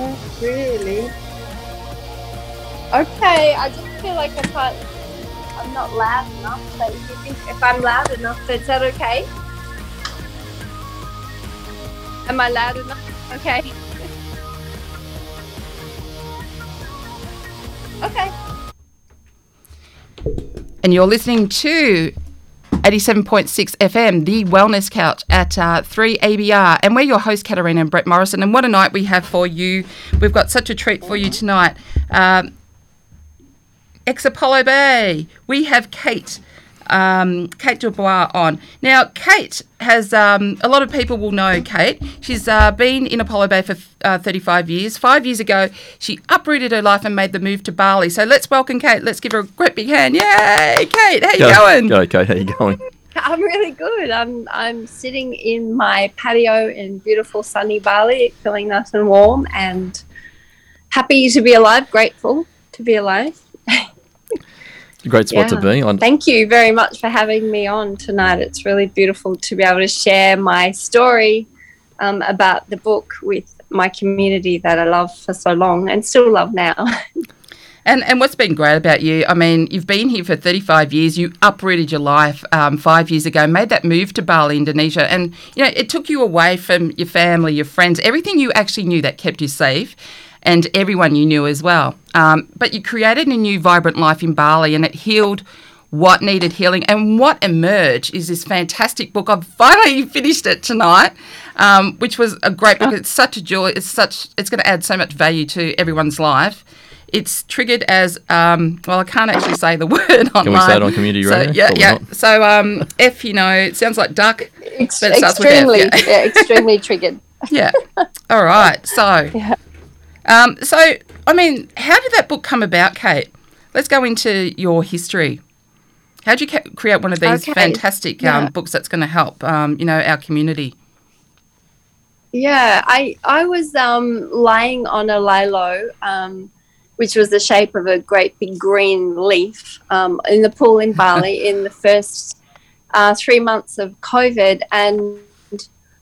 Not really. Okay, I just feel like I can't. I'm not loud enough. But if you think if I'm loud enough, is that okay? Am I loud enough? Okay. okay. And you're listening to 87.6 FM, the Wellness Couch at uh, 3ABR. And we're your host, Katarina and Brett Morrison. And what a night we have for you. We've got such a treat for you tonight. Um, Ex Apollo Bay, we have Cate. Um, Cate Dubois on. Now, Cate has, um, a lot of people will know Cate. She's uh, been in Apollo Bay for uh, 35 years. Five years ago, she uprooted her life and made the move to Bali. So let's welcome Cate. Let's give her a great big hand. Yay, Cate, how you Go- going? Go, Cate. How are you going? I'm really good. I'm I'm sitting in my patio in beautiful sunny Bali, feeling nice and warm, and happy to be alive. Grateful to be alive. Great spot to be on. Thank you very much for having me on tonight. It's really beautiful to be able to share my story um, about the book with my community that I love for so long and still love now. And and what's been great about you? I mean, you've been here for 35 years. You uprooted your life um, five years ago, made that move to Bali, Indonesia, and you know it took you away from your family, your friends, everything you actually knew that kept you safe, and everyone you knew as well. Um, but you created a new vibrant life in Bali, and it healed what needed healing. And what emerged is this fantastic book. I've finally finished it tonight, um, which was a great book. It's such a joy. It's such. It's going to add so much value to everyone's life. It's triggered as um, well. I can't actually say the word online. Can we say it on community so, radio? Yeah, Probably yeah. not. So um, F, you know, it sounds like duck. Ex- But it starts with F, extremely, yeah. yeah, extremely triggered. Yeah. All right. So, Yeah. Um, so I mean, how did that book come about, Cate? Let's go into your history. How did you ca- create one of these Okay. fantastic Yeah. um, books that's going to help, um, you know, our community? Yeah, I I was um, lying on a lilo, um, which was the shape of a great big green leaf, um, in the pool in Bali in the first uh, three months of COVID, and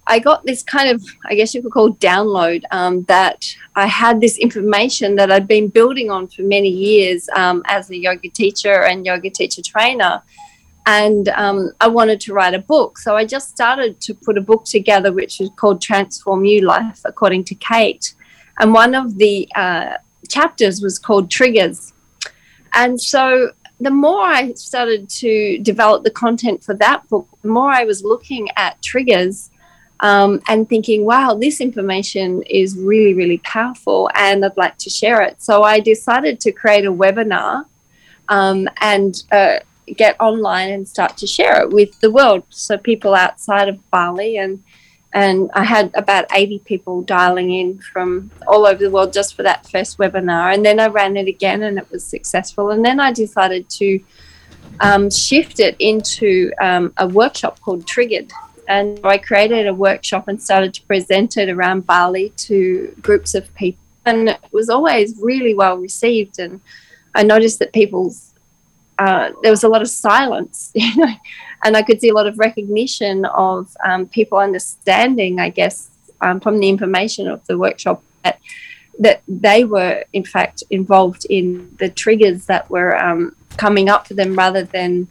I got this kind of, I guess you could call download um, that I had this information that I'd been building on for many years um, as a yoga teacher and yoga teacher trainer and um, I wanted to write a book. So I just started to put a book together, which is called Transform You Life, according to Cate. And one of the uh, chapters was called Triggers. And so the more I started to develop the content for that book, the more I was looking at triggers. Um, and thinking, wow, this information is really, really powerful, and I'd like to share it. So I decided to create a webinar um, and uh, get online and start to share it with the world. So people outside of Bali and and I had about 80 people dialing in from all over the world just for that first webinar. And then I ran it again and it was successful. And then I decided to um, shift it into um, a workshop called Triggered. And I created a workshop and started to present it around Bali to groups of people. And it was always really well received. And I noticed that people's uh, there was a lot of silence, you know, and I could see a lot of recognition of um, people understanding, I guess, um, from the information of the workshop that that they were in fact involved in the triggers that were um, coming up for them, rather than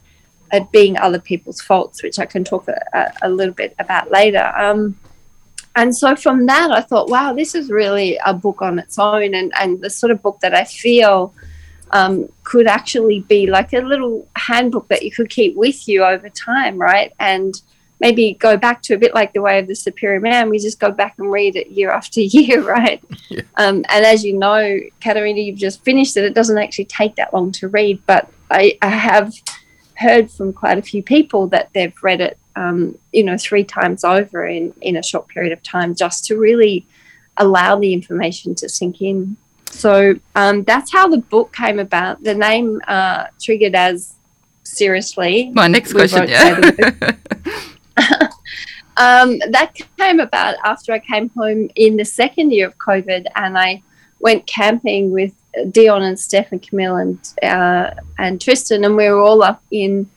it being other people's faults, which I can talk a, a, little bit about later. Um, and so from that, I thought, wow, this is really a book on its own, and and the sort of book that I feel um, could actually be like a little handbook that you could keep with you over time, right? And maybe go back to a bit like the way of the superior man. We just go back and read it year after year, right? Yeah. Um, and as you know, katerina you've just finished it. It doesn't actually take that long to read, but I, I have heard from quite a few people that they've read it, um, you know, three times over in in a short period of time, just to really allow the information to sink in. So um, that's how the book came about. The name uh, triggered as seriously. My next question, yeah. um, that came about after I came home in the second year of COVID, and I went camping with Dion and Steph and Camille and uh, and Tristan, and we were all up in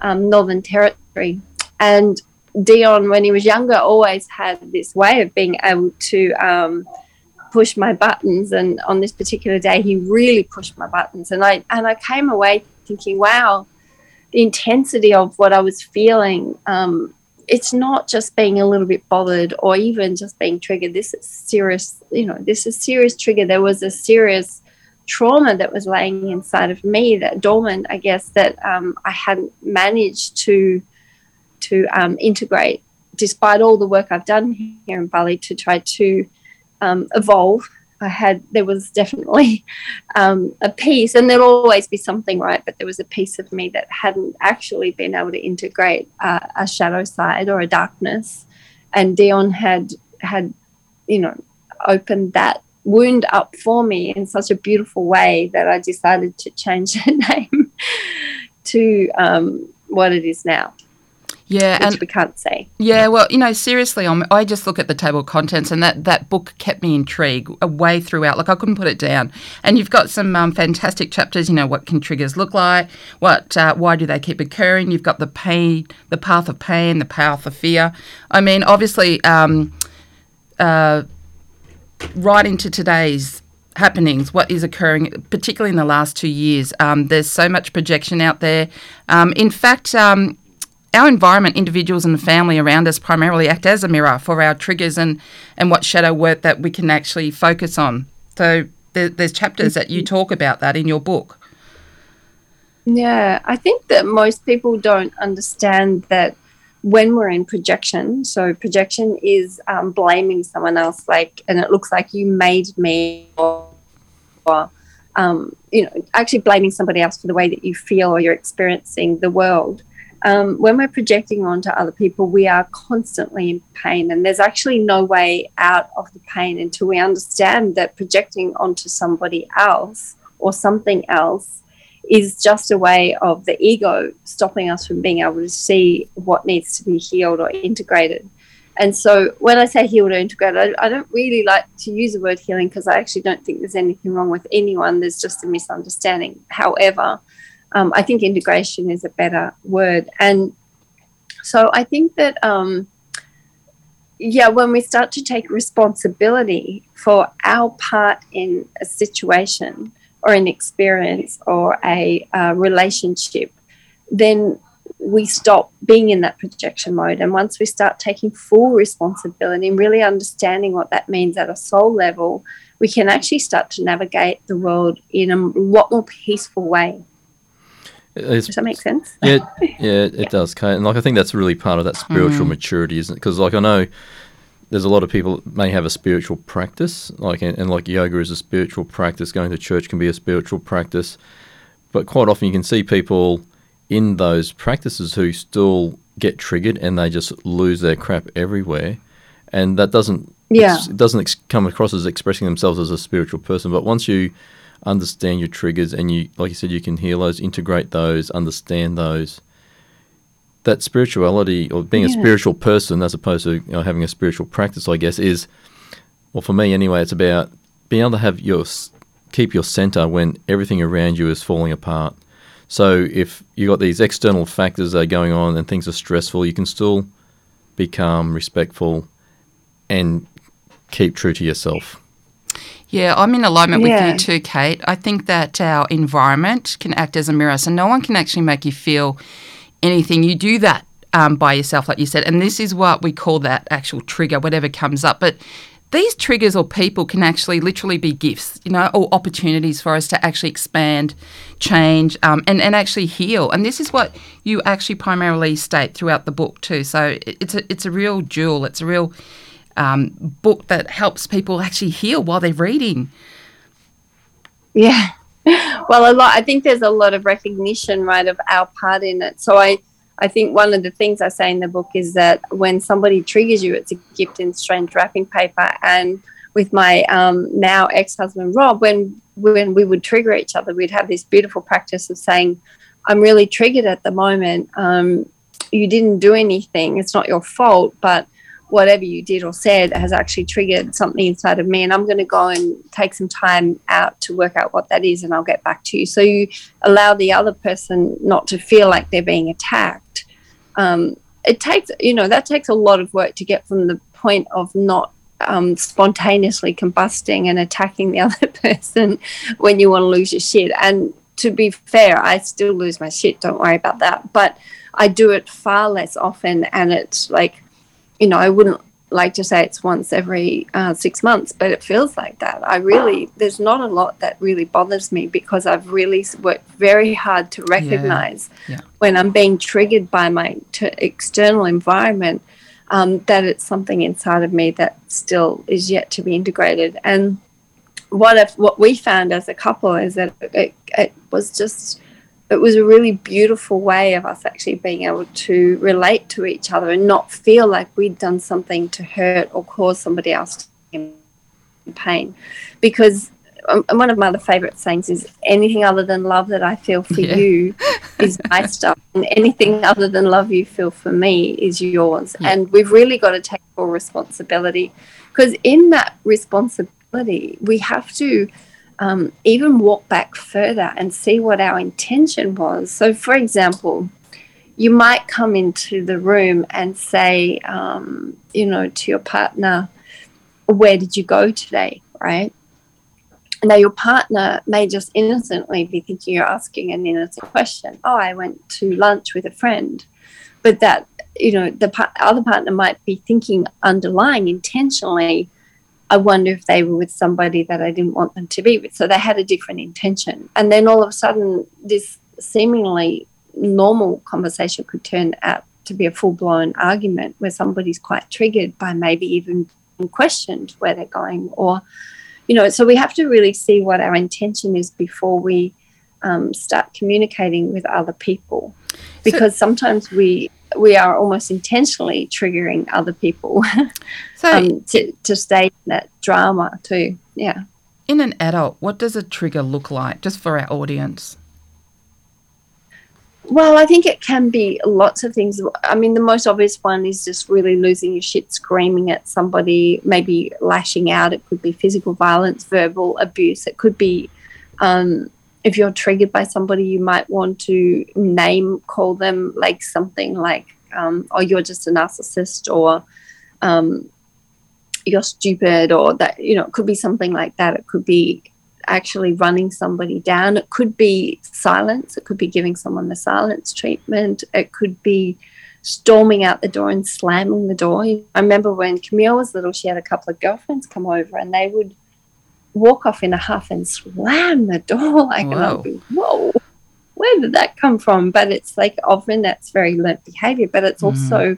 um, Northern Territory. And Dion, when he was younger, always had this way of being able to um, push my buttons. And on this particular day he really pushed my buttons. And i and i came away thinking wow the intensity of what i was feeling um, it's not just being a little bit bothered or even just being triggered. This is serious you know this is serious trigger. There was a serious trauma that was laying inside of me that dormant i guess that um, i hadn't managed to to um, integrate despite all the work i've done here in bali to try to um, evolve. I had there was definitely um, a piece, and there'll always be something, right? But there was a piece of me that hadn't actually been able to integrate uh, a shadow side or a darkness, and Dion had had, you know, opened that wound up for me in such a beautiful way that I decided to change the name to um, what it is now. Yeah, and we can't say. Yeah, well, you know, seriously, I'm, i just look at the table of contents, and that, that book kept me intrigued way throughout. Like I couldn't put it down. And you've got some um, fantastic chapters. You know, what can triggers look like? What, uh, why do they keep occurring? You've got the pain, the path of pain, the path of fear. I mean, obviously, um, uh, right into today's happenings, what is occurring, particularly in the last two years. Um, there's so much projection out there. Um, in fact, um, our environment, individuals and the family around us primarily act as a mirror for our triggers and, and what shadow work that we can actually focus on. So there, there's chapters that you talk about that in your book. Yeah, I think that most people don't understand that when we're in projection, so projection is um, blaming someone else, like, and it looks like you made me, or, or um, you know, actually blaming somebody else for the way that you feel or you're experiencing the world. Um, when we're projecting onto other people, we are constantly in pain, and there's actually no way out of the pain until we understand that projecting onto somebody else or something else is just a way of the ego stopping us from being able to see what needs to be healed or integrated. And so, when I say healed or integrated, I, I don't really like to use the word healing because I actually don't think there's anything wrong with anyone. There's just a misunderstanding. However, um, I think integration is a better word. And so I think that, um, yeah, when we start to take responsibility for our part in a situation or an experience or a uh, relationship, then we stop being in that projection mode. And once we start taking full responsibility and really understanding what that means at a soul level, we can actually start to navigate the world in a lot more peaceful way. It's, does that make sense? Yeah, yeah, it yeah. does, Cate. And like I think that's really part of that spiritual mm. maturity, isn't it? Because like I know there's a lot of people that may have a spiritual practice, like and, and like yoga is a spiritual practice. Going to church can be a spiritual practice, but quite often you can see people in those practices who still get triggered and they just lose their crap everywhere, and that doesn't yeah doesn't ex- come across as expressing themselves as a spiritual person. But once you understand your triggers, and you, like you said, you can heal those, integrate those, understand those. That spirituality, or being yeah. a spiritual person, as opposed to you know, having a spiritual practice, I guess, is, well, for me anyway, it's about being able to have your keep your center when everything around you is falling apart. So if you've got these external factors that are going on and things are stressful, you can still be calm, respectful, and keep true to yourself. Yeah, I'm in alignment yeah. with you too, Cate. I think that our environment can act as a mirror, so no one can actually make you feel anything. You do that um, by yourself, like you said, and this is what we call that actual trigger, whatever comes up. But these triggers or people can actually literally be gifts, you know, or opportunities for us to actually expand, change, um, and, and actually heal. And this is what you actually primarily state throughout the book too. So it's a it's a real jewel. It's a real um, book that helps people actually heal while they're reading. Yeah. Well, a lot. I think there's a lot of recognition, right, of our part in it. So I, I think one of the things I say in the book is that when somebody triggers you, it's a gift in strange wrapping paper. And with my um, now ex-husband Rob, when when we would trigger each other, we'd have this beautiful practice of saying, "I'm really triggered at the moment. Um, you didn't do anything. It's not your fault, but." Whatever you did or said has actually triggered something inside of me and i'm going to go and take some time out to work out what that is and i'll get back to you so you allow the other person not to feel like they're being attacked um, it takes you know that takes a lot of work to get from the point of not um, spontaneously combusting and attacking the other person when you want to lose your shit. And to be fair, I still lose my shit. Don't worry about that. But I do it far less often, and it's like, you know, I wouldn't like to say it's once every uh, six months, but it feels like that. I really, there's not a lot that really bothers me because I've really worked very hard to recognize Yeah. Yeah. when I'm being triggered by my t- external environment um, that it's something inside of me that still is yet to be integrated. And what if, what we found as a couple is that it, it was just it was a really beautiful way of us actually being able to relate to each other and not feel like we'd done something to hurt or cause somebody else pain because um, one of my other favorite sayings is anything other than love that I feel for Yeah. you is my stuff, and anything other than love you feel for me is yours. Yeah. And we've really got to take full responsibility because in that responsibility, we have to um, even walk back further and see what our intention was. So, for example, you might come into the room and say, um, you know, to your partner, Where did you go today? Right? Now, your partner may just innocently be thinking you're asking an innocent question. Oh, I went to lunch with a friend. But that, you know, the pa- other partner might be thinking underlying intentionally, I wonder if they were with somebody that I didn't want them to be with. So they had a different intention. And then all of a sudden, this seemingly normal conversation could turn out to be a full blown argument where somebody's quite triggered by maybe even being questioned where they're going. Or, you know, so we have to really see what our intention is before we um, start communicating with other people. Because sometimes we we are almost intentionally triggering other people So, um, to, to stay in that drama too. Yeah. in an adult, what does a trigger look like, just for our audience? Well, I think it can be lots of things. I mean, the most obvious one is just really losing your shit, screaming at somebody, maybe lashing out. It could be physical violence, verbal abuse. It could be, um, if you're triggered by somebody, you might want to name call them like something like, um, "Oh, you're just a narcissist," or um, "You're stupid," or that. You know, it could be something like that. It could be actually running somebody down. It could be silence. It could be giving someone the silence treatment. It could be storming out the door and slamming the door. I remember when Camille was little, she had a couple of girlfriends come over and they would walk off in a huff and slam the door. Like, and Whoa. I'd be, whoa, where did that come from? But it's like often that's very learnt behavior, but it's also,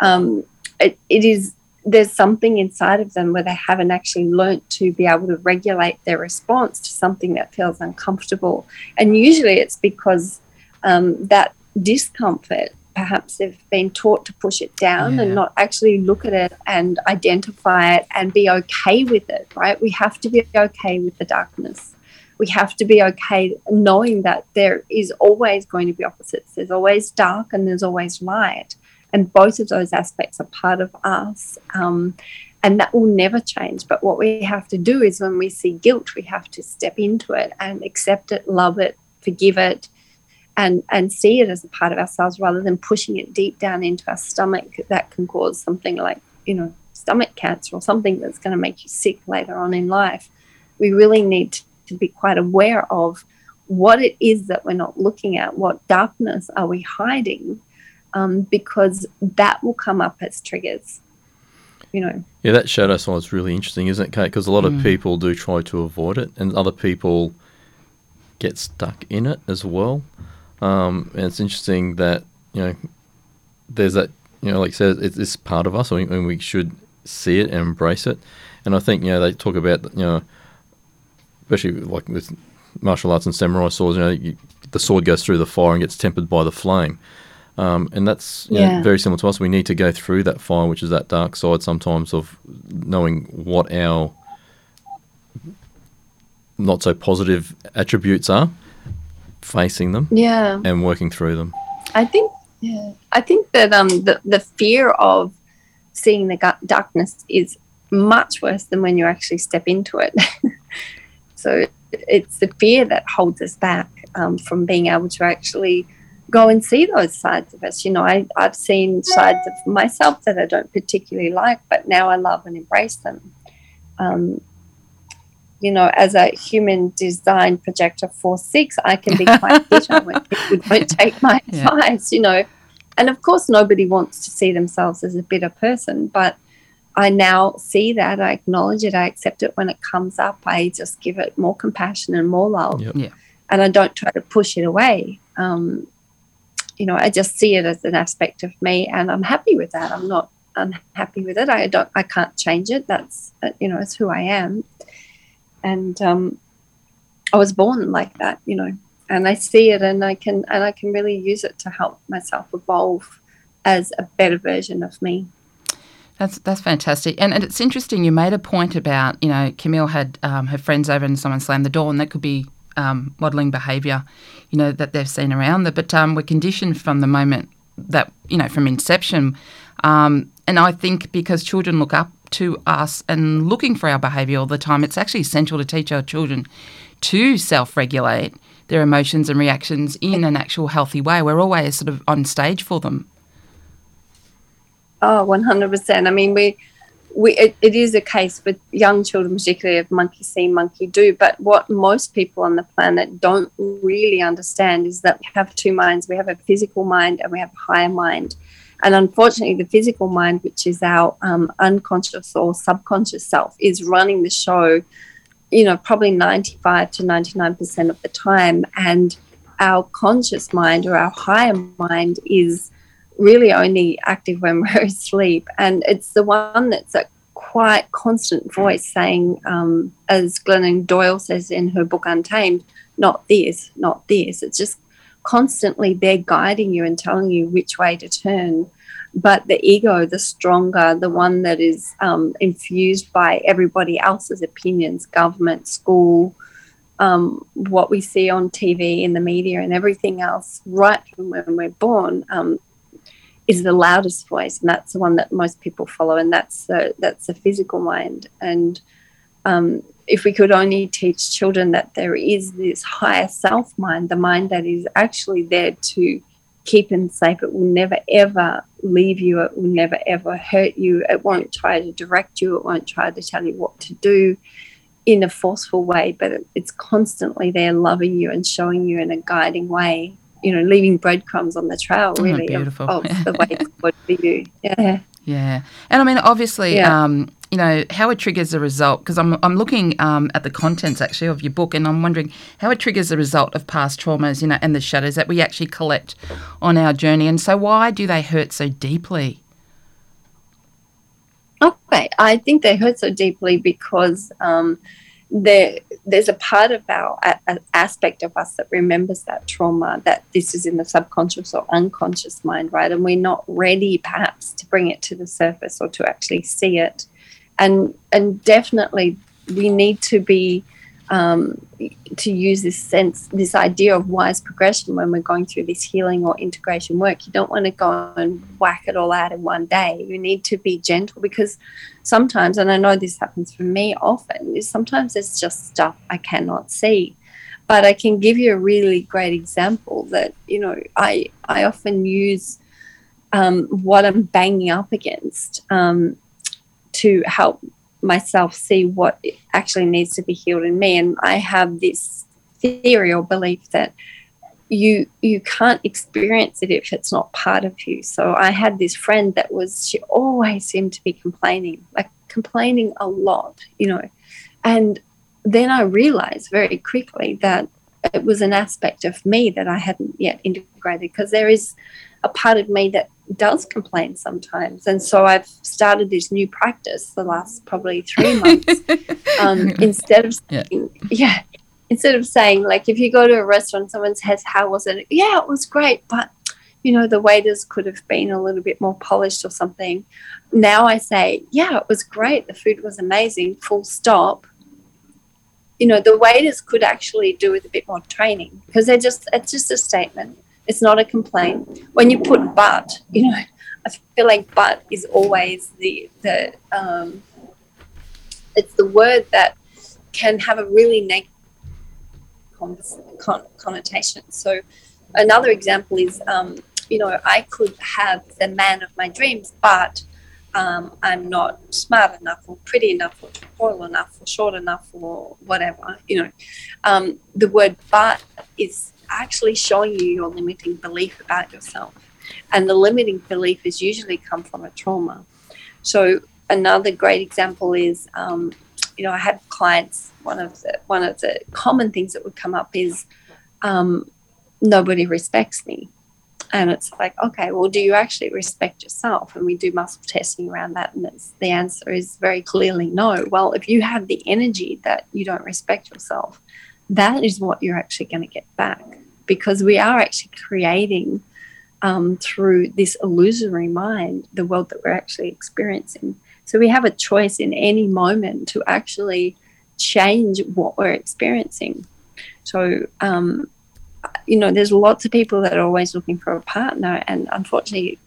um, it, it is there's something inside of them where they haven't actually learnt to be able to regulate their response to something that feels uncomfortable. And usually it's because um, that discomfort, perhaps they've been taught to push it down Yeah. and not actually look at it and identify it and be okay with it, right? We have to be okay with the darkness. We have to be okay knowing that there is always going to be opposites. There's always dark and there's always light and both of those aspects are part of us um, and that will never change but what we have to do is when we see guilt we have to step into it and accept it love it forgive it and and see it as a part of ourselves rather than pushing it deep down into our stomach that can cause something like you know stomach cancer or something that's going to make you sick later on in life we really need to be quite aware of what it is that we're not looking at what darkness are we hiding um, because that will come up as triggers. You know, Yeah, that shadow side is really interesting, isn't it, Cate? Because a lot of people do try to avoid it, and other people get stuck in it as well. Um, and it's interesting that you know there's that you know, like said, it's, it's part of us, and we, and we should see it and embrace it. And I think you know they talk about you know, especially like with martial arts and samurai swords, you know, you, the sword goes through the fire and gets tempered by the flame. Um, and that's you know, very similar to us. We need to go through that fire, which is that dark side sometimes of knowing what our not so positive attributes are, facing them yeah. and working through them. I think, yeah, I think that um the the fear of seeing the darkness is much worse than when you actually step into it. so it's the fear that holds us back um, from being able to actually go and see those sides of us. You know, I, I've seen sides of myself that I don't particularly like, but now I love and embrace them. Um, you know, as a human design projector four six, I can be quite bitter when people don't take my Yeah. advice, you know. And of course, nobody wants to see themselves as a bitter person, but I now see that, I acknowledge it, I accept it when it comes up. I just give it more compassion and more love. Yep. Yeah. And I don't try to push it away. Um, you know, I just see it as an aspect of me, and I'm happy with that. I'm not unhappy with it. I don't, I can't change it. That's, uh, you know, it's who I am. And um, I was born like that, you know, and I see it, and I can, and I can really use it to help myself evolve as a better version of me. That's that's fantastic, and, and it's interesting. You made a point about you know Camille had um, her friends over and someone slammed the door, and that could be um, modelling behaviour, you know that they've seen around them. But um, we're conditioned from the moment that you know from inception, um, and I think because children look up to us and looking for our behaviour all the time, it's actually essential to teach our children to self-regulate their emotions and reactions in an actual healthy way. We're always sort of on stage for them. Oh, 100%. I mean, we, we it, it is a case with young children, particularly of monkey see, monkey do. But what most people on the planet don't really understand is that we have two minds. We have a physical mind and we have a higher mind. And unfortunately, the physical mind, which is our um, unconscious or subconscious self, is running the show, you know, probably 95 to 99% of the time. And our conscious mind or our higher mind is really only active when we're asleep. And it's the one that's a quite constant voice saying, um, as Glennon Doyle says in her book Untamed, not this, not this. It's just constantly there guiding you and telling you which way to turn. But the ego, the stronger, the one that is um, infused by everybody else's opinions, government, school, um, what we see on TV, in the media, and everything else, right from when we're born, um, is the loudest voice, and that's the one that most people follow, and that's the that's the physical mind. And um, if we could only teach children that there is this higher self mind, the mind that is actually there to keep and safe, it will never ever leave you, it will never ever hurt you, it won't try to direct you, it won't try to tell you what to do in a forceful way, but it's constantly there loving you and showing you in a guiding way you know, leaving breadcrumbs on the trail, Oh, really, of, beautiful. of the way forward for you. Yeah. Yeah, and I mean, obviously, Yeah. um, you know how it triggers a result because I'm I'm looking um, at the contents actually of your book, and I'm wondering how it triggers a result of past traumas, you know, and the shadows that we actually collect on our journey. And so, why do they hurt so deeply? Okay. I think they hurt so deeply because um, there, there's a part of our a aspect of us that remembers that trauma, that this is in the subconscious or unconscious mind, right? And we're not ready, perhaps, to bring it to the surface or to actually see it. And and definitely, we need to be um, to use this sense, this idea of wise progression when we're going through this healing or integration work. You don't want to go and whack it all out in one day. You need to be gentle because sometimes, and I know this happens for me often, is sometimes it's just stuff I cannot see. But I can give you a really great example that, you know, I, I often use um, what I'm banging up against um, to help myself see what actually needs to be healed in me. And I have this theory or belief that you you can't experience it if it's not part of you. So I had this friend that was she always seemed to be complaining, like complaining a lot, you know. And then I realized very quickly that it was an aspect of me that I hadn't yet integrated because there is a part of me that does complain sometimes. And so I've started this new practice the last probably three months. um, instead of Yeah. yeah, instead of saying like if you go to a restaurant, someone says, "How was it?" Yeah, it was great, but you know the waiters could have been a little bit more polished or something. Now I say, "Yeah, it was great. The food was amazing." Full stop. You know the waiters could actually do with a bit more training because they're just it's just a statement. It's not a complaint. When you put but, you know, I feel like but is always the the um, it's the word that can have a really negative con- con- connotation. So another example is, um, you know, I could have the man of my dreams, but um, I'm not smart enough or pretty enough or tall enough or short enough or whatever, you know. Um, the word but is actually showing you your limiting belief about yourself. And the limiting belief is usually come from a trauma. So another great example is, um, you know, I had clients. One of the one of the common things that would come up is um, nobody respects me, and it's like, okay, well, do you actually respect yourself? And we do muscle testing around that, and the answer is very clearly no. Well, if you have the energy that you don't respect yourself, that is what you're actually going to get back because we are actually creating um, through this illusory mind the world that we're actually experiencing. So we have a choice in any moment to actually change what we're experiencing. So, um, you know, there's lots of people that are always looking for a partner, and unfortunately,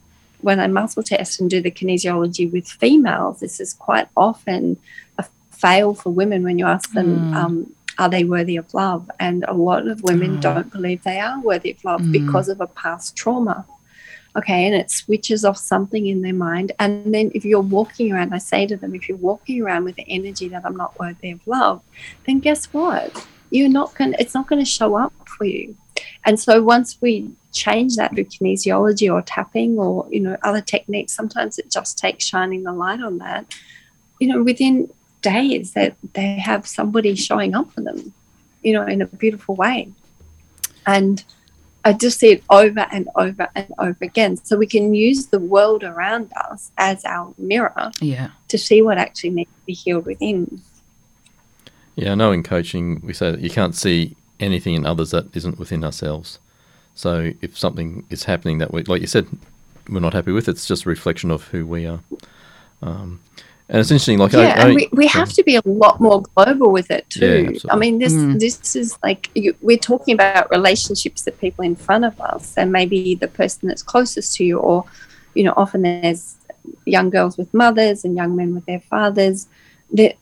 when I muscle test and do the kinesiology with females, this is quite often a fail for women when you ask them, mm. um, are they worthy of love? And a lot of women mm. don't believe they are worthy of love mm. because of a past trauma. Okay, and it switches off something in their mind. And then if you're walking around, I say to them, if you're walking around with the energy that I'm not worthy of love, then guess what? You're not going to, it's not going to show up for you. And so once we change that through kinesiology or tapping or, you know, other techniques, sometimes it just takes shining the light on that. You know, within days that they have somebody showing up for them, you know, in a beautiful way. And I just see it over and over and over again. So we can use the world around us as our mirror yeah. to see what actually needs to be healed within. Yeah, I know in coaching we say that you can't see anything in others that isn't within ourselves. So if something is happening that we, like you said, we're not happy with, it's just a reflection of who we are. Um, and it's interesting, like yeah, I, and we, we have to be a lot more global with it too. Yeah, I mean, this mm. this is like you, we're talking about relationships that people in front of us, and maybe the person that's closest to you, or you know, often there's young girls with mothers and young men with their fathers. That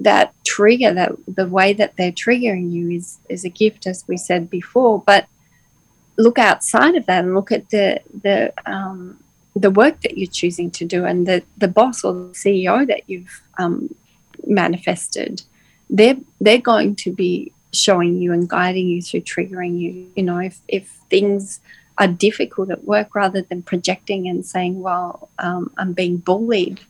that trigger, that the way that they're triggering you is is a gift, as we said before. But look outside of that and look at the the um, the work that you're choosing to do and the, the boss or the CEO that you've um, manifested, they're they're going to be showing you and guiding you through triggering you. You know, if if things are difficult at work, rather than projecting and saying, "Well, um, I'm being bullied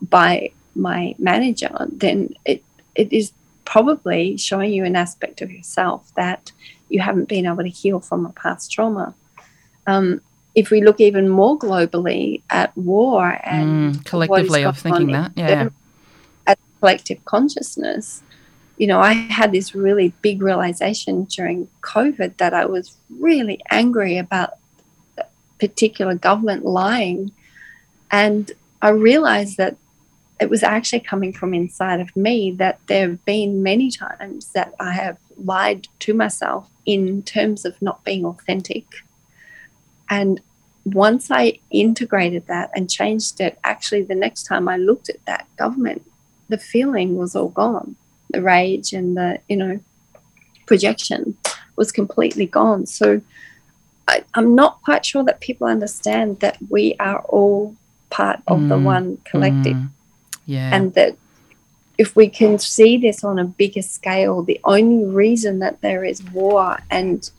by my manager," then it it is probably showing you an aspect of yourself that you haven't been able to heal from a past trauma. Um, if we look even more globally at war and mm, collectively of thinking that, yeah, at collective consciousness, you know, I had this really big realization during COVID that I was really angry about particular government lying, and I realized that it was actually coming from inside of me that there have been many times that I have lied to myself in terms of not being authentic and once I integrated that and changed it, actually, the next time I looked at that government, the feeling was all gone. The rage and the, you know, projection was completely gone. So I, am not quite sure that people understand that we are all part of mm, the one collective. Mm, yeah. And that if we can see this on a bigger scale, the only reason that there is war and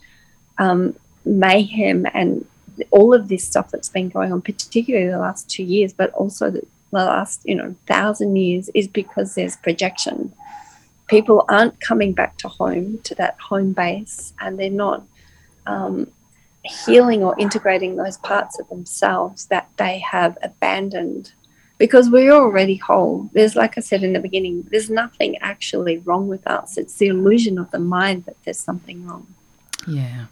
um, mayhem and all of this stuff that's been going on, particularly the last two years, but also the, the last, you know, thousand years, is because there's projection. People aren't coming back to home, to that home base, and they're not um, healing or integrating those parts of themselves that they have abandoned because we're already whole. There's, like I said in the beginning, there's nothing actually wrong with us. It's the illusion of the mind that there's something wrong. Yeah.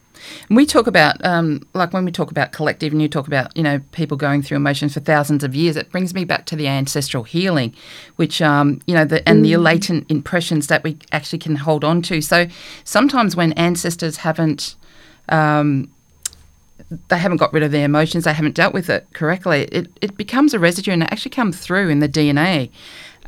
And we talk about, um, like when we talk about collective and you talk about, you know, people going through emotions for thousands of years, it brings me back to the ancestral healing, which, um, you know, the, and mm. the latent impressions that we actually can hold on to. So sometimes when ancestors haven't, um, they haven't got rid of their emotions, they haven't dealt with it correctly, it, it becomes a residue and it actually comes through in the DNA.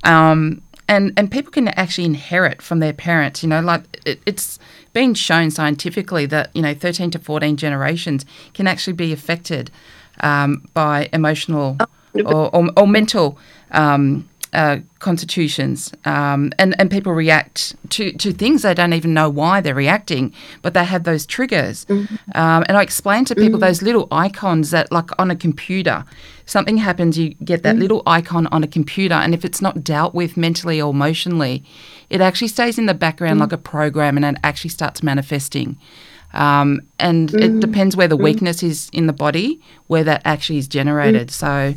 Um, and and people can actually inherit from their parents. You know, like it, it's been shown scientifically that you know 13 to 14 generations can actually be affected um, by emotional or, or, or mental. Um, uh, constitutions, um, and and people react to to things they don't even know why they're reacting, but they have those triggers. Mm-hmm. Um, and I explain to people mm-hmm. those little icons that, like on a computer, something happens, you get that mm-hmm. little icon on a computer, and if it's not dealt with mentally or emotionally, it actually stays in the background like a program, and it actually starts manifesting. Um, and it depends where the weakness is in the body, where that actually is generated. So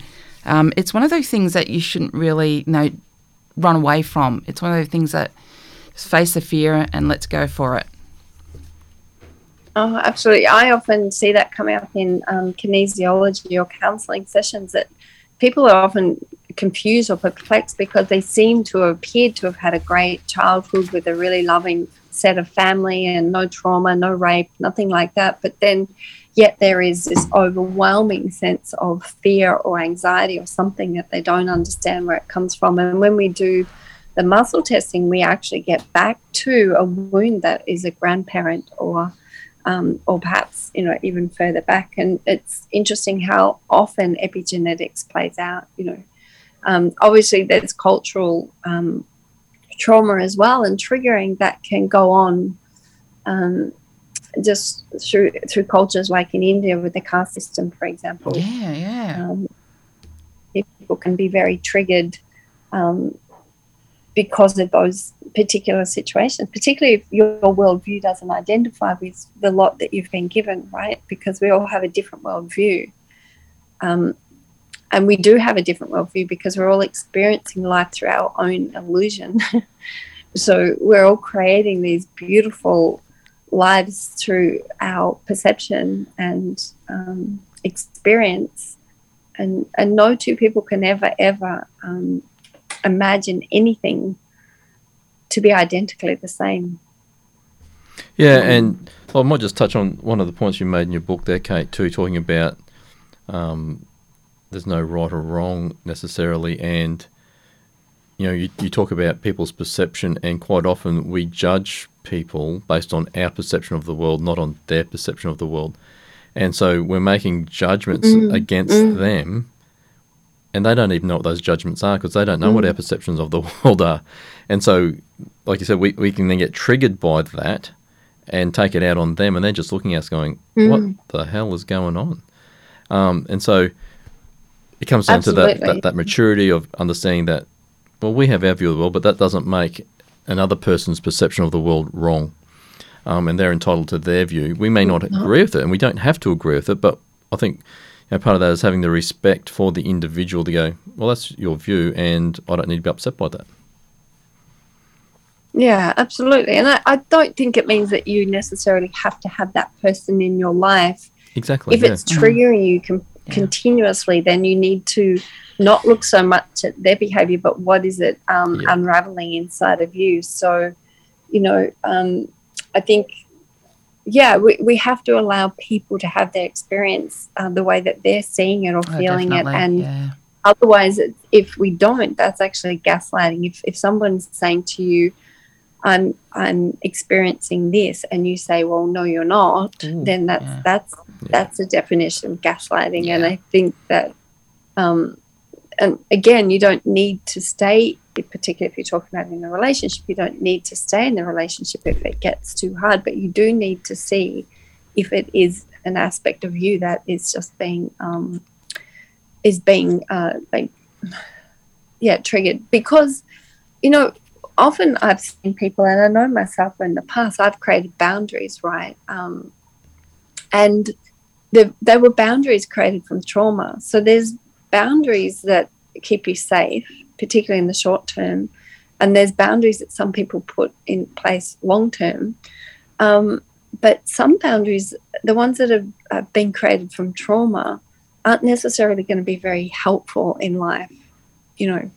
um, it's one of those things that you shouldn't really you know run away from. It's one of those things that face the fear and let's go for it. Oh, absolutely. I often see that coming up in um, kinesiology or counseling sessions that people are often confused or perplexed because they seem to have appeared to have had a great childhood with a really loving set of family and no trauma, no rape, nothing like that. But then yet there is this overwhelming sense of fear or anxiety or something that they don't understand where it comes from. And when we do the muscle testing, we actually get back to a wound that is a grandparent or um, or perhaps you know even further back. And it's interesting how often epigenetics plays out. You know, um, obviously there's cultural um, trauma as well and triggering that can go on um, just through through cultures like in India with the caste system, for example. Yeah, yeah. Um, people can be very triggered um, because of those particular situations, particularly if your worldview doesn't identify with the lot that you've been given, right? Because we all have a different worldview. Um, and we do have a different worldview because we're all experiencing life through our own illusion. so we're all creating these beautiful lives through our perception and um, experience. And, and no two people can ever, ever um, imagine anything to be identically the same. Yeah, and well, I might just touch on one of the points you made in your book there, Cate, too, talking about um, there's no right or wrong necessarily, and you know, you, you talk about people's perception, and quite often we judge people based on our perception of the world, not on their perception of the world. And so we're making judgments mm, against mm. them, and they don't even know what those judgments are because they don't know mm. what our perceptions of the world are. And so, like you said, we, we can then get triggered by that and take it out on them, and they're just looking at us going, What mm. the hell is going on? Um, and so it comes down Absolutely. to that, that, that maturity of understanding that, well, we have our view of the world, but that doesn't make another person's perception of the world wrong. Um, and they're entitled to their view. We may not agree with it, and we don't have to agree with it, but I think you know, part of that is having the respect for the individual to go, well, that's your view, and I don't need to be upset by that. Yeah, absolutely. And I, I don't think it means that you necessarily have to have that person in your life. Exactly. If yeah. it's triggering you com- yeah. continuously, then you need to not look so much at their behavior, but what is it um, yeah. unraveling inside of you. So, you know, um, I think, yeah, we, we have to allow people to have their experience uh, the way that they're seeing it or oh, feeling it. And yeah. otherwise, if we don't, that's actually gaslighting. If, if someone's saying to you, I'm I'm experiencing this, and you say, "Well, no, you're not," Ooh, then that's yeah. that's that's a definition of gaslighting. And I think that um, and again, you don't need to stay, particularly if you're talking about in a relationship, you don't need to stay in the relationship if it gets too hard, but you do need to see if it is an aspect of you that is just being um, is being uh, like yeah triggered because you know often I've seen people and I know myself in the past I've created boundaries right um, and the, they were boundaries created from trauma so there's boundaries that keep you safe, particularly in the short term, and there's boundaries that some people put in place long term. Um, but some boundaries, the ones that have, have been created from trauma, aren't necessarily going to be very helpful in life. You know,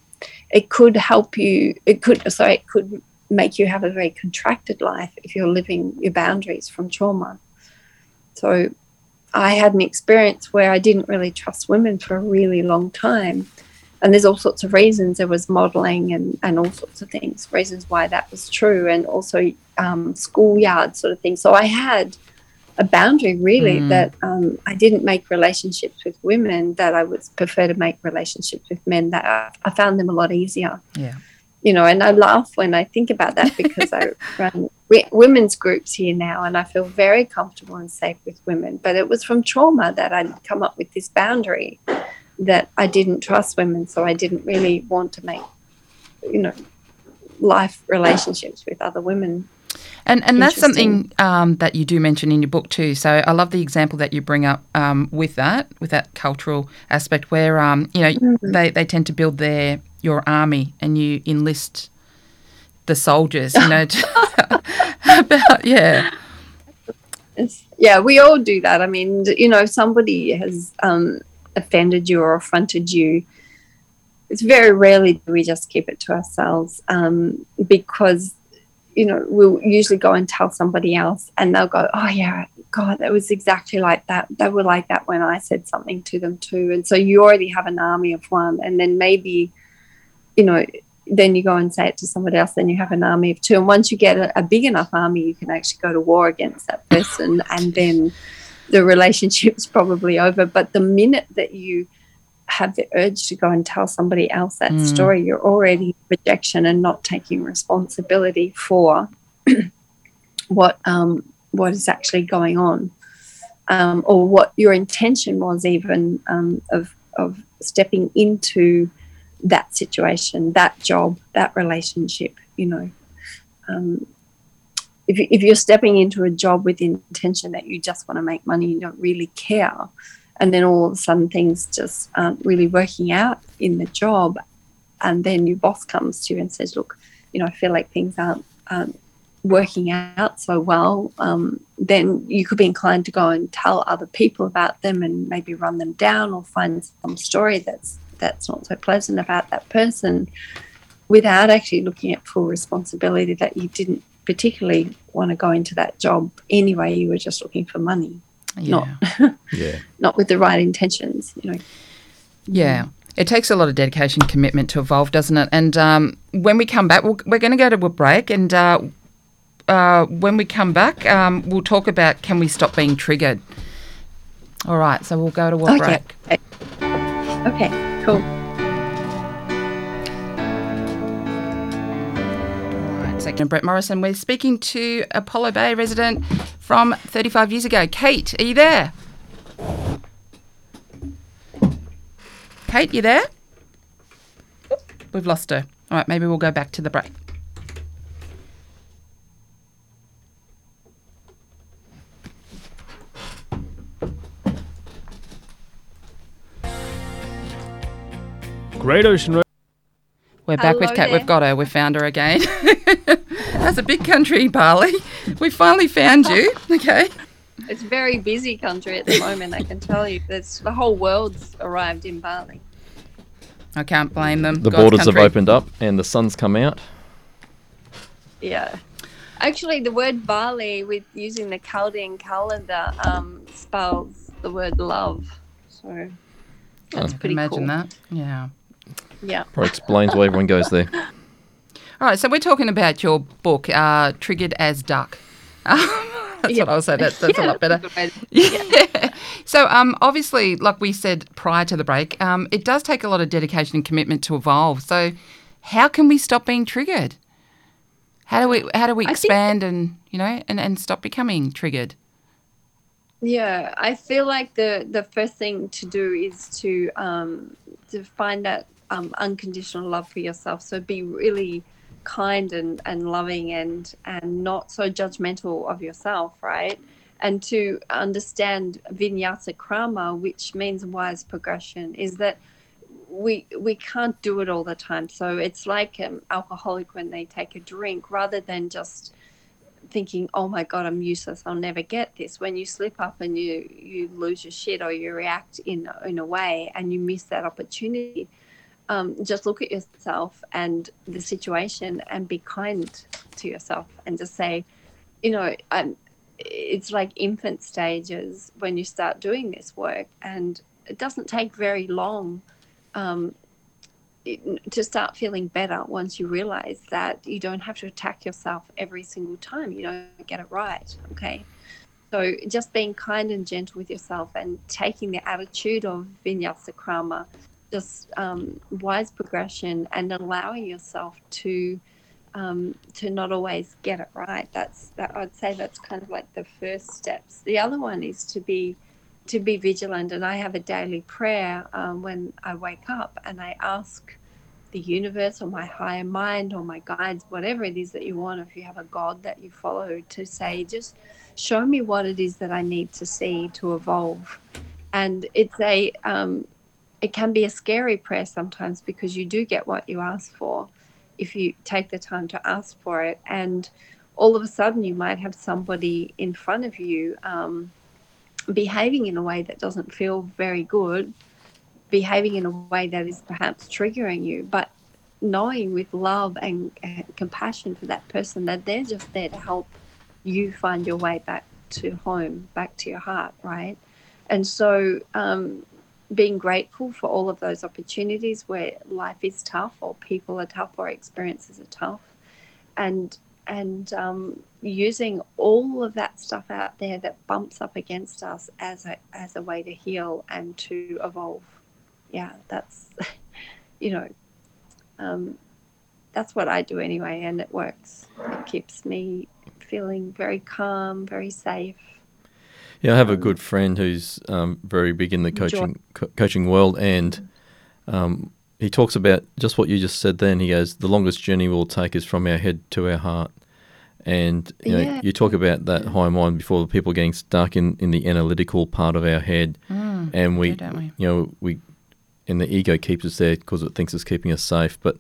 it could help you. It could sorry, it could make you have a very contracted life if you're living your boundaries from trauma. So I had an experience where I didn't really trust women for a really long time. and there's all sorts of reasons. There was modelling and and all sorts of things, reasons why that was true, and also um, schoolyard sort of thing. So I had a boundary really Mm. that um, I didn't make relationships with women that I would prefer to make relationships with men that I, I found them a lot easier Yeah. you know, and I laugh when I think about that because I run w- women's groups here now and I feel very comfortable and safe with women. But it was from trauma that I'd come up with this boundary that I didn't trust women, so I didn't really want to make, you know, life relationships with other women. And and that's something um, that you do mention in your book too. So I love the example that you bring up um, with that, with that cultural aspect, where um, you know Mm-hmm. they, they tend to build their your army and you enlist the soldiers. You know, about yeah, yeah, we all do that. I mean, you know, if somebody has um, offended you or affronted you, it's very rarely do we just keep it to ourselves um, because, you know, we'll usually go and tell somebody else and they'll go, oh, yeah, God, that was exactly like that. They were like that when I said something to them too. And so you already have an army of one. And then maybe, you know, then you go and say it to somebody else, then you have an army of two. And once you get a, a big enough army, you can actually go to war against that person, and then the relationship's probably over. But the minute that you have the urge to go and tell somebody else that Mm. story, you're already in rejection and not taking responsibility for what um, what is actually going on, um, or what your intention was, even um, of of stepping into that situation, that job, that relationship, you know. Um, if, if you're stepping into a job with the intention that you just want to make money, you don't really care, and then all of a sudden things just aren't really working out in the job, and then your boss comes to you and says, "Look, you know, I feel like things aren't, aren't working out so well," um, then you could be inclined to go and tell other people about them and maybe run them down or find some story that's that's not so pleasant about that person without actually looking at full responsibility that you didn't particularly want to go into that job anyway. You were just looking for money yeah, not Yeah. not with the right intentions you know yeah. It takes a lot of dedication, commitment to evolve, doesn't it? And um, when we come back, we'll, we're going to go to a break, and uh, uh, when we come back, um, we'll talk about can we stop being triggered. All right, so we'll go to a Okay. break. okay cool second, Brett Morrison. We're speaking to Apollo Bay resident from 35 years ago. Cate, are you there? Cate, you there? We've lost her. All right, maybe we'll go back to the break. Great Ocean Road. We're back with Cate. there. We've got her. We found her again. That's a big country, Bali. We finally found you. Okay. it's very busy country at the moment i can tell you there's the whole world's arrived in bali I can't blame them. The God's borders country. have opened up and the sun's come out. Yeah. Actually, the word Bali, with using the Chaldean calendar, um, spells the word love. So that's Oh. I can pretty imagine cool. that. Yeah. Yeah. Probably explains why everyone goes there. All right, so we're talking about your book, uh, Triggered as Duck. that's Yeah. what I'll say. That, that's a lot better. a Yeah. So, um, obviously, like we said prior to the break, um, it does take a lot of dedication and commitment to evolve. So, how can we stop being triggered? How do we how do we expand and you know and, and stop becoming triggered? Yeah, I feel like the the first thing to do is to um, to find that um, unconditional love for yourself. So be really kind and, and loving and and not so judgmental of yourself, right? And to understand vinyasa krama, which means wise progression, is that we we can't do it all the time. So it's like an alcoholic when they take a drink, rather than just thinking, "Oh my God, I'm useless. I'll never get this." When you slip up and you you lose your shit or you react in in a way and you miss that opportunity, um, just look at yourself and the situation and be kind to yourself and just say, you know, I'm. It's like infant stages when you start doing this work, and it doesn't take very long um, to start feeling better once you realize that you don't have to attack yourself every single time you don't get it right. Okay. So just being kind and gentle with yourself and taking the attitude of vinyasa krama, just um, wise progression and allowing yourself to um, to not always get it right. That's that I'd say that's kind of like the first steps. The other one is to be to be vigilant, and I have a daily prayer um, when I wake up, and I ask the universe or my higher mind or my guides, whatever it is that you want, if you have a God that you follow, to say, just show me what it is that I need to see to evolve. And it's a, um, it can be a scary prayer sometimes because you do get what you ask for if you take the time to ask for it. And all of a sudden, you might have somebody in front of you um, behaving in a way that doesn't feel very good behaving in a way that is perhaps triggering you, but knowing with love and, compassion for that person that they're just there to help you find your way back to home, back to your heart, right? And so, um, being grateful for all of those opportunities where life is tough, or people are tough, or experiences are tough, and and um, using all of that stuff out there that bumps up against us as a as a way to heal and to evolve yeah, that's, you know, um, that's what I do anyway, and it works. It keeps me feeling very calm, very safe. Yeah, I have a good friend who's um, very big in the coaching co- coaching world, and um, he talks about just what you just said. Then he goes, "The longest journey we'll take is from our head to our heart." And you know, Yeah. you talk about that high mind before people getting stuck in, in the analytical part of our head, Mm, and we, do, don't we? you know, we, and the ego keeps us there because it thinks it's keeping us safe. But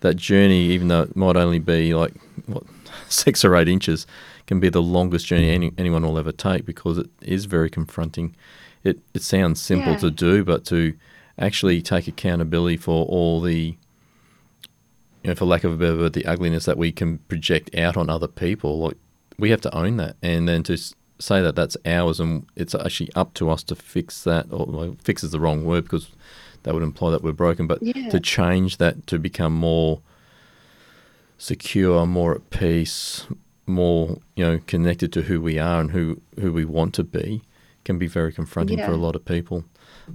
that journey, even though it might only be like what six or eight inches, can be the longest journey mm. any, anyone will ever take because it is very confronting. It it sounds simple Yeah. to do, but to actually take accountability for all the, you know, for lack of a better word, the ugliness that we can project out on other people, like we have to own that, and then to say that that's ours and it's actually up to us to fix that. Or well, fix is the wrong word because that would imply that we're broken, but Yeah. to change that to become more secure, more at peace, more you know connected to who we are and who who we want to be, can be very confronting for a lot of people.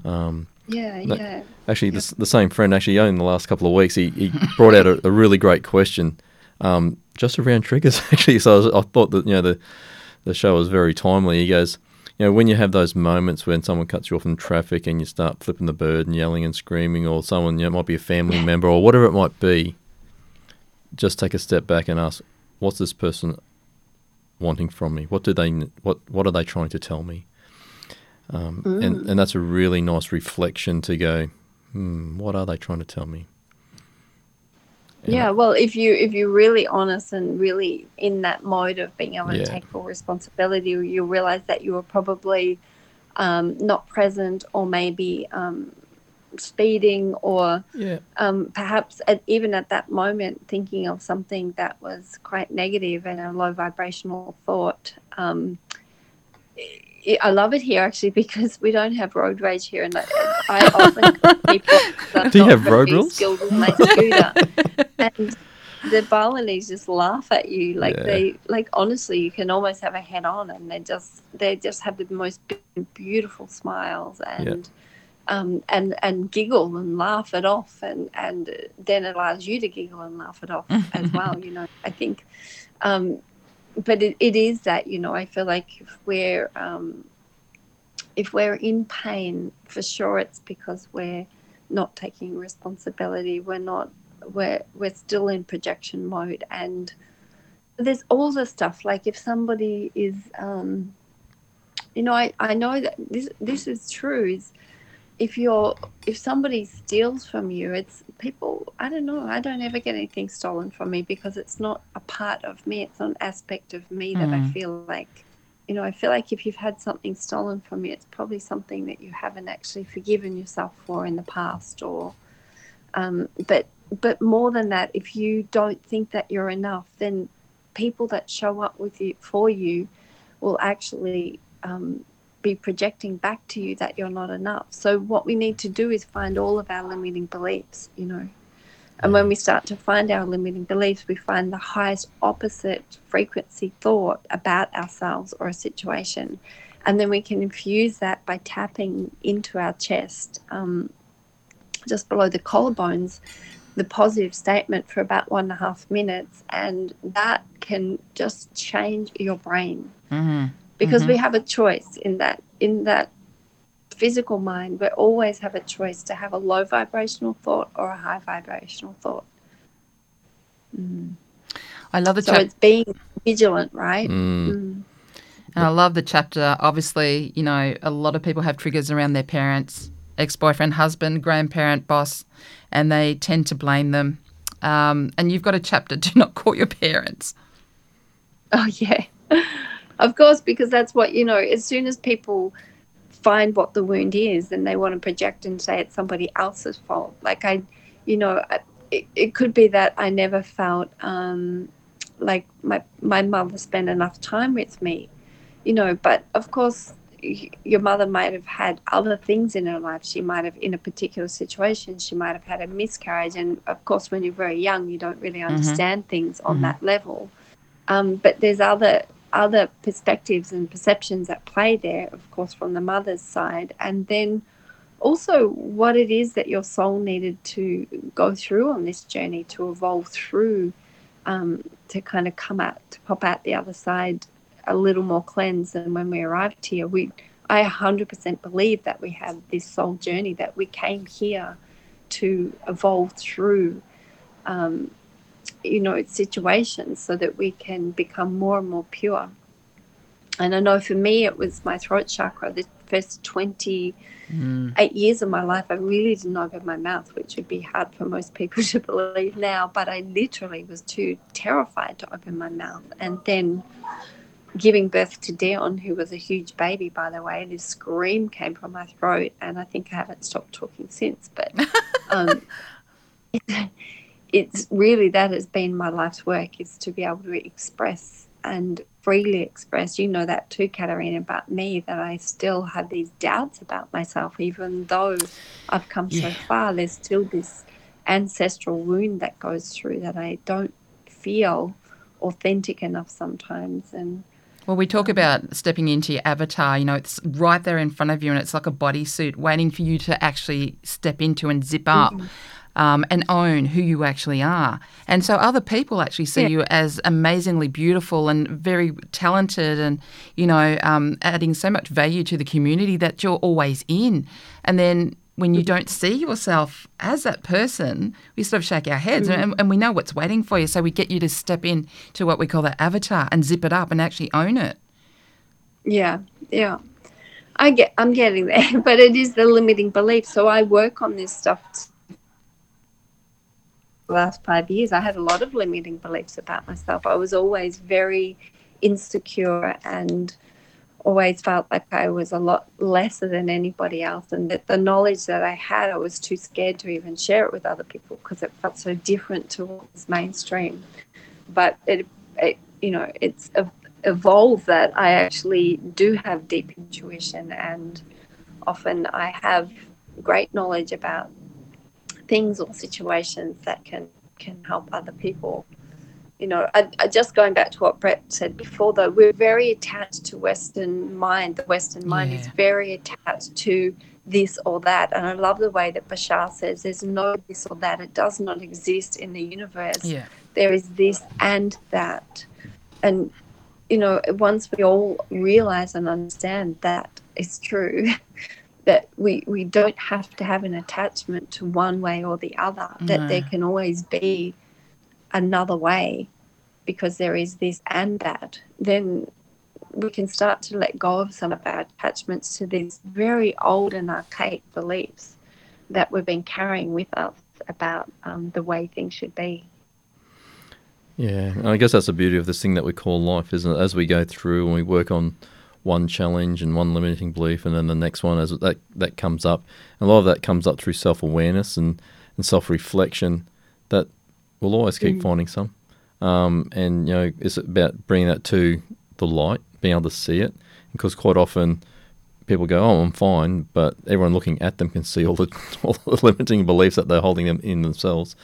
Um, Yeah, yeah. Actually, the, the same friend, actually, in the last couple of weeks, he, he brought out a, a really great question um, just around triggers, actually. So I, was, I thought that, you know, the, the show was very timely. He goes, you know, when you have those moments when someone cuts you off in traffic and you start flipping the bird and yelling and screaming, or someone, you know, it might be a family member or whatever it might be, just take a step back and ask, what's this person wanting from me? What do they, what, what are they trying to tell me? Um, and, and that's a really nice reflection to go, hmm, what are they trying to tell me? And Yeah, well, if you if you're really honest and really in that mode of being able Yeah. to take full responsibility, you'll realize that you were probably um, not present, or maybe um, speeding, or Yeah. um, perhaps at, even at that moment thinking of something that was quite negative and a low vibrational thought. Um, I I love it here actually because we don't have road rage here, and I, I often people that Do you have road rules? skilled with my scooter, and the Balinese just laugh at you like Yeah. they like honestly you can almost have a head on, and they just they just have the most beautiful smiles and um, and and giggle and laugh it off, and and then it allows you to giggle and laugh it off as well. You know, I think, um, but it, it is that you know I feel like if we're um, if we're in pain, for sure it's because we're not taking responsibility. We're not. We're we're still in projection mode, and there's all the stuff like if somebody is. Um, you know, I, I know that this this is true. Is if you're if somebody steals from you it's people i don't know i don't ever get anything stolen from me because it's not a part of me it's not an aspect of me that i Mm. feel like you know i feel like if you've had something stolen from you it's probably something that you haven't actually forgiven yourself for in the past or um, but but more than that if you don't think that you're enough then people that show up with you for you will actually um, be projecting back to you that you're not enough. So what we need to do is find all of our limiting beliefs, you know. And when we start to find our limiting beliefs, we find the highest opposite frequency thought about ourselves or a situation. And then we can infuse that by tapping into our chest, um, just below the collarbones, the positive statement for about one and a half minutes. And that can just change your brain. Mm-hmm. Because we have a choice in that in that physical mind, we always have a choice to have a low vibrational thought or a high vibrational thought. I love the chapter. So chap- it's being vigilant, right? Mm. Mm. And I love the chapter. Obviously, you know, a lot of people have triggers around their parents, ex boyfriend, husband, grandparent, boss, and they tend to blame them. Um, and you've got a chapter, do not call your parents. Oh yeah, of course, because that's what you know. As soon as people find what the wound is, then they want to project and say it's somebody else's fault. Like I, you know, I- it, it could be that I never felt um, like my my mother spent enough time with me, you know. But of course, y- your mother might have had other things in her life. She might have, in a particular situation, she might have had a miscarriage. And of course, when you're very young, you don't really understand things on that level. Um, but there's other other perspectives and perceptions at play there, of course, from the mother's side, and then also what it is that your soul needed to go through on this journey to evolve through, um, to kind of come out, to pop out the other side a little more cleansed than when we arrived here. We, I 100% believe that we have this soul journey that we came here to evolve through um, you know situations so that we can become more and more pure and i know for me it was my throat chakra the first 28 years of my life i really didn't open my mouth which would be hard for most people to believe now but i literally was too terrified to open my mouth and then giving birth to Dion, who was a huge baby, by the way, this scream came from my throat, and I think I haven't stopped talking since. But um, it's really that has been my life's work is to be able to express and freely express. You know that too, Katarina, about me that I still have these doubts about myself, even though I've come so far. There's still this ancestral wound that goes through that I don't feel authentic enough sometimes, and Well, we talk um, about stepping into your avatar. You know, it's right there in front of you, and it's like a bodysuit waiting for you to actually step into and zip up. Mm-hmm. Um, and own who you actually are. And so other people actually see Yeah. you as amazingly beautiful and very talented and, you know, um, adding so much value to the community that you're always in. And then when you don't see yourself as that person, we sort of shake our heads and, and we know what's waiting for you. So we get you to step in to what we call the avatar and zip it up and actually own it. Yeah, yeah. I get I'm getting there, but it is the limiting belief. So I work on this stuff last five years. I had a lot of limiting beliefs about myself. I was always very insecure and always felt like I was a lot lesser than anybody else and that the knowledge that I had I was too scared to even share it with other people because it felt so different to what was mainstream. But it, it you know, it's evolved that I actually do have deep intuition and often I have great knowledge about things or situations that can can help other people. You know, I, I just going back to what Brett said before, though, we're very attached to Western mind. The Western mind is very attached to this or that. And I love the way that Bashar says there's no this or that. It does not exist in the universe Yeah. there is this and that. And, you know, once we all realize and understand that it's true, that we, we don't have to have an attachment to one way or the other, that there can always be another way because there is this and that, then we can start to let go of some of our attachments to these very old and archaic beliefs that we've been carrying with us about um, the way things should be. Yeah, and I guess that's the beauty of this thing that we call life, isn't it? As we go through and we work on one challenge and one limiting belief, and then the next one as that that comes up, and a lot of that comes up through self awareness and, and self reflection. That we'll always keep finding some, um, and you know it's about bringing that to the light, being able to see it, because quite often people go, "Oh, I'm fine," but everyone looking at them can see all the, all the limiting beliefs that they're holding them in themselves.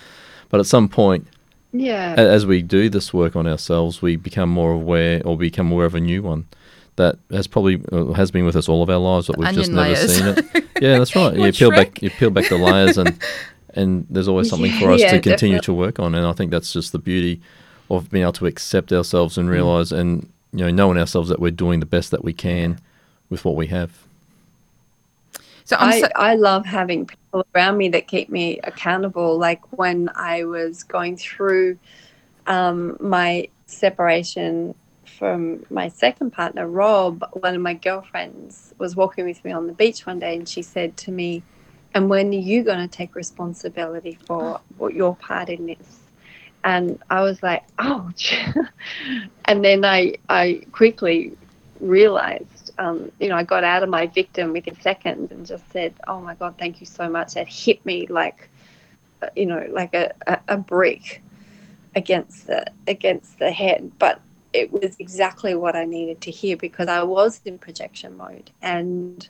But at some point, Yeah. as we do this work on ourselves, we become more aware, or become aware of a new one that has probably uh, has been with us all of our lives, but we've just never layers. seen it. Yeah, that's right. you Like peel back, you peel back the layers, and and there's always something for us Yeah, to continue definitely. to work on. And I think that's just the beauty of being able to accept ourselves Mm. and realize, and you know, knowing ourselves that we're doing the best that we can with what we have. So I'm I, I love having people around me that keep me accountable. Like when I was going through um, my separation from my second partner, Rob, one of my girlfriends was walking with me on the beach one day and she said to me, And when are you going to take responsibility for what your part in this? And I was like, ouch. and then I, I quickly realized, um, you know, I got out of my victim within seconds and just said, "Oh my God, thank you so much." That hit me like, uh, you know, like a, a, a brick against the against the head. But it was exactly what I needed to hear because I was in projection mode and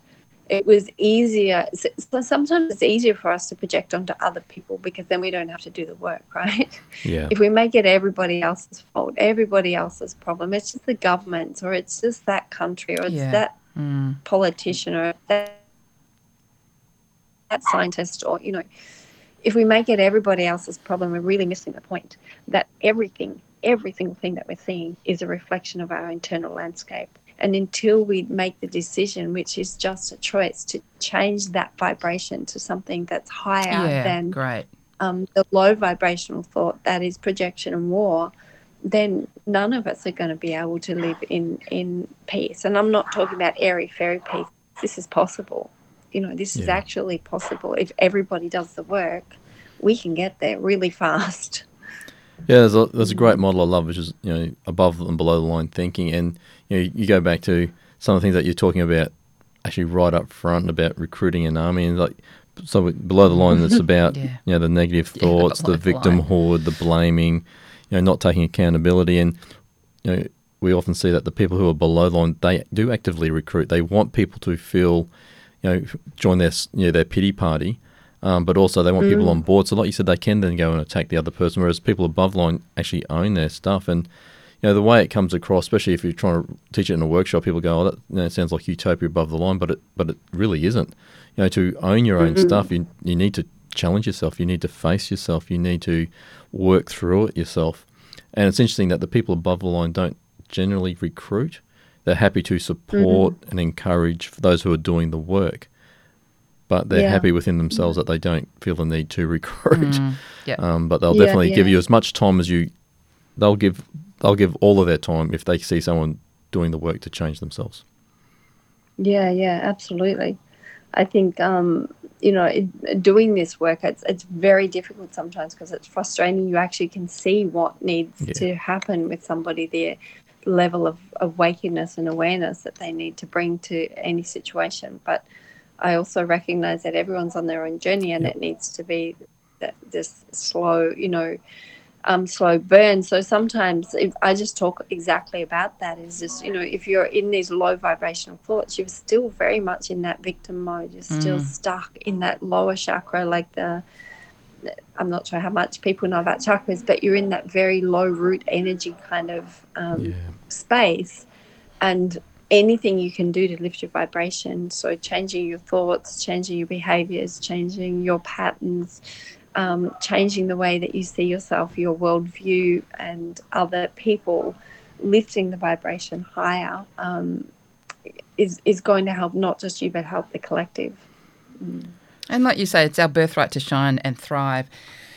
it was easier. So so sometimes it's easier for us to project onto other people because then we don't have to do the work, right? Yeah, if we make it everybody else's fault, everybody else's problem, it's just the government or it's just that country or it's Yeah. that mm, politician or that, that scientist or, you know, if we make it everybody else's problem, we're really missing the point that everything, every single thing that we're seeing is a reflection of our internal landscape. And until we make the decision, which is just a choice to change that vibration to something that's higher yeah, than great. um, the low vibrational thought that is projection and war, then none of us are going to be able to live in in peace. And I'm not talking about airy fairy peace. This is possible. You know, this is actually possible. If everybody does the work, we can get there really fast. Yeah, there's a, there's a great model I love, which is you know above and below the line thinking, and you know you go back to some of the things that you're talking about, actually right up front about recruiting an army, and like so below the line, it's about Yeah. you know the negative thoughts, the below the victimhood, the blaming, you know, not taking accountability, and you know we often see that the people who are below the line they do actively recruit. They want people to feel, you know, join their you know, their pity party. Um, but also they want people mm. on board. So, like you said, they can then go and attack the other person. Whereas people above line actually own their stuff, and you know the way it comes across, especially if you're trying to teach it in a workshop, people go, "Oh, that you know, sounds like utopia above the line," but it but it really isn't. You know, to own your own mm-hmm. stuff, you you need to challenge yourself. You need to face yourself. You need to work through it yourself. And it's interesting that the people above the line don't generally recruit. They're happy to support mm-hmm. and encourage those who are doing the work, but they're Yeah. happy within themselves that they don't feel the need to recruit. Mm, yeah. Um, but they'll Yeah, definitely give you as much time as you. They'll give. They'll give all of their time if they see someone doing the work to change themselves. Yeah, yeah, absolutely. I think um, you know, it, doing this work it's it's very difficult sometimes because it's frustrating. You actually can see what needs Yeah. to happen with somebody their level of awakeness and awareness that they need to bring to any situation. But I also recognize that everyone's on their own journey and Yep. it needs to be that this slow, you know, um, slow burn. So sometimes if I just talk exactly about that is just, you know, if you're in these low vibrational thoughts, you're still very much in that victim mode. You're still Mm. stuck in that lower chakra, like the, I'm not sure how much people know about chakras, but you're in that very low root energy kind of um, space. And anything you can do to lift your vibration, so changing your thoughts, changing your behaviors, changing your patterns, um, changing the way that you see yourself, your worldview, and other people, lifting the vibration higher um, is is going to help not just you but help the collective. And like you say, it's our birthright to shine and thrive.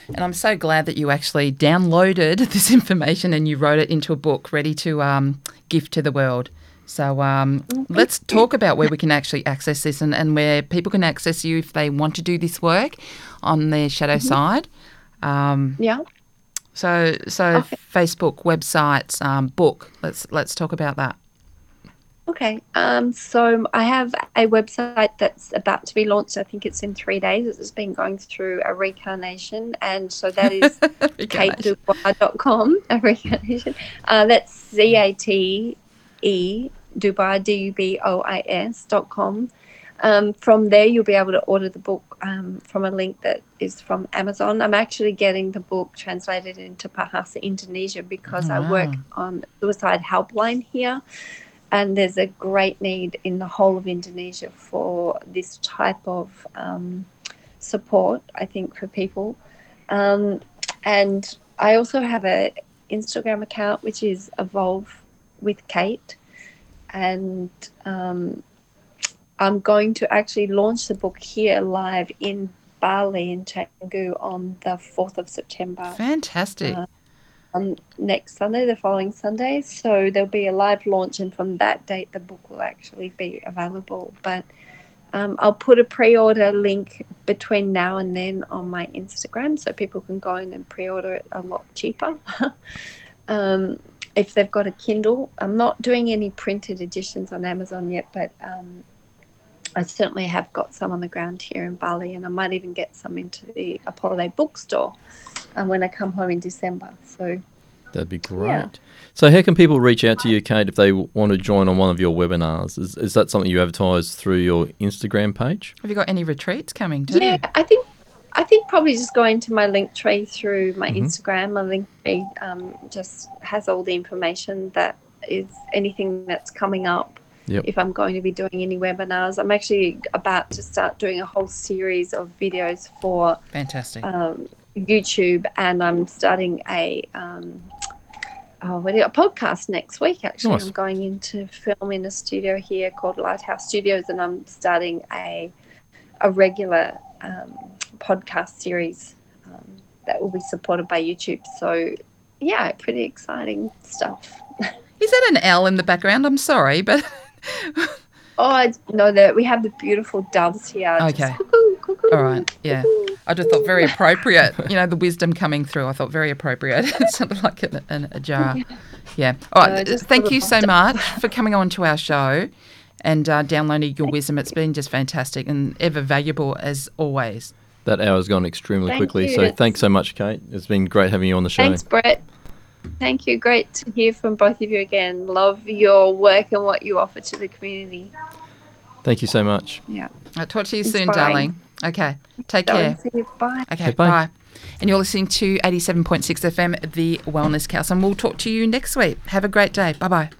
And I'm so glad that you actually downloaded this information and you wrote it into a book ready to um, gift to the world. So um, let's talk about where we can actually access this and, and where people can access you if they want to do this work on their shadow side. Um, Yeah. so so Okay. Facebook, websites, um, book. Let's let's talk about that. Okay. Um, so I have a website that's about to be launched. I think it's in three days. It's been going through a recarnation. And so that is catedubois.com, a recarnation. Uh, that's C A T E Dubois, D-U-B-O-I-S dot com. Um, from there, you'll be able to order the book um, from a link that is from Amazon. I'm actually getting the book translated into Bahasa Indonesia because I work on suicide helpline here, and there's a great need in the whole of Indonesia for this type of um, support. I think for people, um, and I also have a Instagram account which is Evolve with Cate, and um, I'm going to actually launch the book here live in Bali in Canggu on the 4th of September Fantastic. Uh, on next Sunday, the following Sunday. So there'll be a live launch, and from that date, the book will actually be available. But um, I'll put a pre order link between now and then on my Instagram so people can go in and pre order it a lot cheaper. um, if they've got a Kindle, I'm not doing any printed editions on Amazon yet, but um, I certainly have got some on the ground here in Bali, and I might even get some into the Apollo bookstore um, when I come home in December. So That'd be great. Yeah. So, how can people reach out to you, Cate, if they want to join on one of your webinars? Is, is that something you advertise through your Instagram page? Have you got any retreats coming? Too? yeah, I think I think probably just going to my link tree through my Mhm. Instagram. My link tree um, just has all the information that is anything that's coming up. Yep. If I'm going to be doing any webinars, I'm actually about to start doing a whole series of videos for Fantastic. um, YouTube, and I'm starting a um, oh, what you, a podcast next week. Actually, Nice. I'm going into film in a studio here called Lighthouse Studios, and I'm starting a a regular um, podcast series um, that will be supported by YouTube. So, yeah, pretty exciting stuff. Is that an L in the background? I'm sorry, but Oh, I know that we have the beautiful doves here. Okay. cuckoo, cuckoo, all right. Yeah. I just thought very appropriate. You know, the wisdom coming through. I thought very appropriate. it sounded like an, an, a jar. Yeah. All right. No, Thank you so much for coming on to our show and uh, downloading your wisdom. It's been just fantastic and ever valuable as always. That hour's gone extremely Thank quickly. you. So, thanks so much, Cate. It's been great having you on the show. Thanks, Brett. Thank you. Great to hear from both of you again. Love your work and what you offer to the community. Thank you so much. Yeah. I'll talk to you soon, darling. Okay. Take So, care. see you. Bye. Okay, Okay, bye. bye. And you're listening to 87.6 FM, The Wellness House, and we'll talk to you next week. Have a great day. Bye bye.